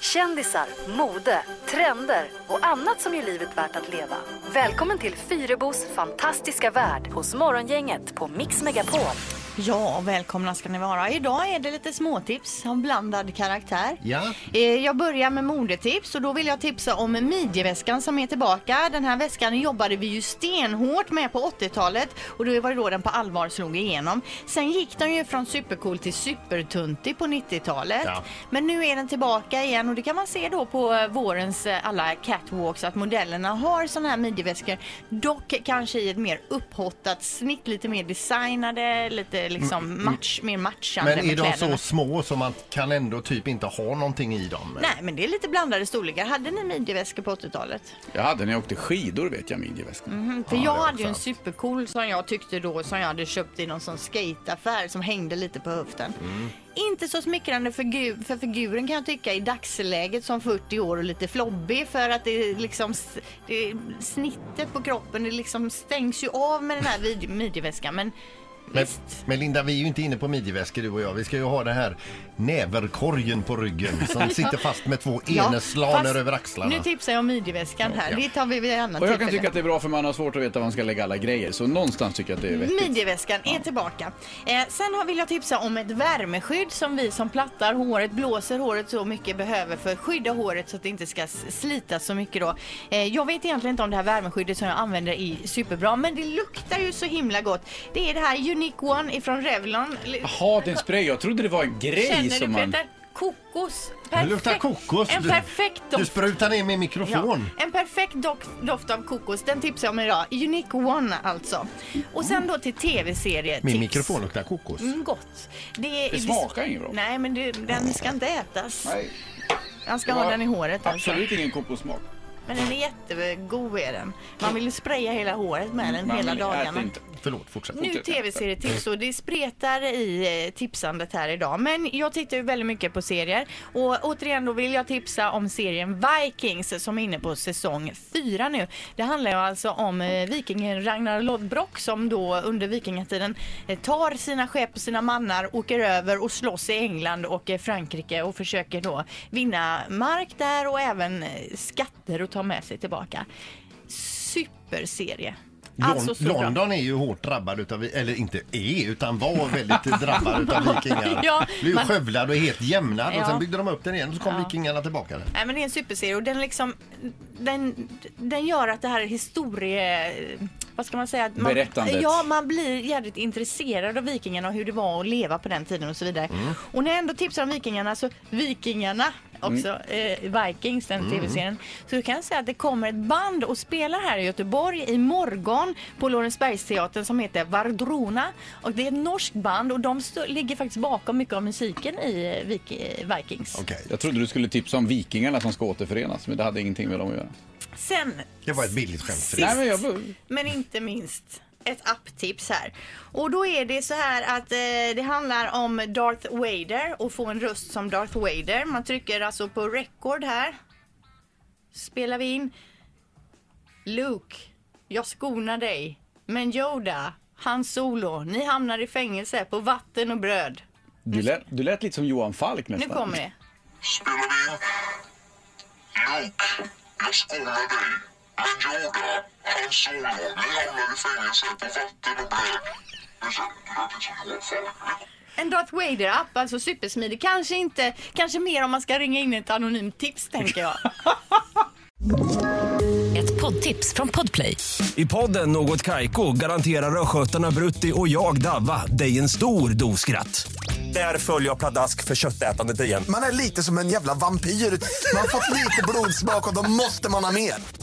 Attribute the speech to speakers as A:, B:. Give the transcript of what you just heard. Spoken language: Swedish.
A: Kändisar, mode, trender och annat som gör livet värt att leva. Välkommen till Fyrebos fantastiska värld hos Morgongänget på Mix Megapol.
B: Ja, välkomna ska ni vara. Idag är det lite småtips av blandad karaktär.
C: Ja.
B: Eh, Jag börjar med modetips och då vill jag tipsa om midjeväskan som är tillbaka. Den här väskan jobbade vi ju stenhårt med på 80-talet och det var då den på allvar slog igenom. Sen gick den ju från supercool till supertuntig på 90-talet.
C: Ja.
B: Men nu är den tillbaka igen och det kan man se då på eh, vårens eh, alla catwalks att modellerna har såna här midjeväskor. Dock kanske i ett mer upphottat snitt, lite mer designade, lite liksom match, mer matchande
C: Men är de
B: kläderna.
C: så små som man kan ändå typ inte ha någonting i dem?
B: Nej, men det är lite blandade storlekar. Hade ni midjeväskor på 80-talet?
D: Jag hade när jag åkte skidor vet jag midjeväskan.
B: Mm, för
C: Ja,
B: jag
C: det är
B: hade ju en supercool som jag tyckte då som jag hade köpt i någon sån skateaffär som hängde lite på höften.
C: Mm.
B: Inte så smickrande för, gu- för figuren kan jag tycka i dagsläget som 40 år och lite flobbig för att det är liksom s- det är snittet på kroppen det liksom stängs ju av med den här vid- midjeväskan. Men,
C: Men, men Linda, vi är ju inte inne på midjeväskor du och jag. Vi ska ju ha den här näverkorgen på ryggen som sitter fast med två eneslaner över axlarna.
B: Nu tipsar jag om midjeväskan här.
C: Ja.
B: Det tar vi vid ett annat
D: Och jag kan
B: tillfälle.
D: tycka att det är bra för man har svårt att veta var man ska lägga alla grejer. Så någonstans tycker jag att det är vettigt.
B: Midjeväskan är tillbaka. Eh, sen har- vill jag tipsa om ett värmeskydd som vi som plattar håret, blåser håret så mycket behöver för att skydda håret så att det inte ska s- slitas så mycket då. Eh, jag vet egentligen inte om det här värmeskyddet som jag använder är superbra men det luktar ju så himla gott. Det är det här Unique One ifrån Revlon.
D: Jaha, det är en spray. Jag trodde det var en grej
B: Känner
D: som
B: du
D: man...
B: Peter? Kokos.
C: Det luktar
B: Perfekt.
C: kokos.
B: En
C: Du-
B: perfekt
C: Du
B: doft.
C: sprutar ner min mikrofon.
B: Ja, en perfekt doft, av kokos, den tipsar jag om idag. Unique One alltså. Och sen då till tv-serie
C: Min mikrofon luktar kokos.
B: Mm, gott. Det,
D: Det smakar inget bra.
B: Nej, men det, den ska inte ätas.
D: Nej,
B: Han ska ha den i håret alltså.
D: absolut ingen kokossmak.
B: Men den är jättegod är den. Man vill spraya hela håret med den
D: Man
B: hela dagarna.
D: inte.
C: Förlåt, fortsätt.
B: Nu tv-serietips och det spretar i eh, tipsandet här idag. Men jag tittar ju väldigt mycket på serier och återigen då vill jag tipsa om serien Vikings som är inne på säsong 4 nu. Det handlar ju alltså om eh, vikingen Ragnar Lodbrok som då under vikingatiden eh, tar sina skepp och sina mannar, åker över och slåss i England och Frankrike och försöker då vinna mark där och även skatter och ta med sig tillbaka. Superserie. Alltså så bra.
C: London är ju hårt drabbad utav, eller inte är, utan var väldigt drabbad utav vikingar.
B: Ja,
C: Blev
B: man-
C: skövlad och helt jämnad och
B: Ja.
C: sen byggde de upp den igen och så kom
B: Ja.
C: vikingarna tillbaka.
B: Nej men det är en superserie och den liksom den, den gör att det här är historie... Vad ska man säga? Att Man,
D: Berättandet.
B: Ja, man blir jävligt intresserad av vikingarna och hur det var att leva på den tiden och så vidare. Och när jag ändå tipsar om vikingarna så Vikingarna också, eh, Vikings, den tv-serien. Så kan jag säga att det kommer ett band och spelar här i Göteborg imorgon på Lorensbergsteatern som heter Vardrona. Och det är ett norskt band och de ligger faktiskt bakom mycket av musiken i eh, Vik- Vikings.
C: Okej.
D: Jag trodde du skulle tipsa om vikingarna som ska återförenas, men det hade ingenting med dem att göra.
B: Sen
C: Det var ett billigt skämt.
B: Sist.
D: Nej, men jag-
B: men inte minst ett apptips här. Och då är det så här att eh, det handlar om Darth Vader och få en röst som Darth Vader. Man trycker alltså på record här. Spelar vi in. Luke, jag skonar dig. Men Yoda, han Solo, ni hamnar i fängelse på vatten och bröd.
D: Du lät, du lät lite som Johan Falk
B: Nu
D: nästan.
B: kommer det.
E: Spelar vi in? Luke, jag skonar dig. Men Yoda, han Solo, ni hamnar i fängelse på vatten och bröd. Det känns lite som Johan Falk.
B: En Darth Vader-app, alltså supersmidig. Kanske inte, kanske mer om man ska ringa in ett anonymt tips tänker jag.
A: Ett poddtips från Podplay.
F: I podden Något Kaiko garanterar östgötarna Brutti och jag, Davva, dig en stor dos skratt. Där följer jag pladask för köttätandet igen.
G: Man är lite som en jävla vampyr. Man har fått lite blodsmak och då måste man ha mer.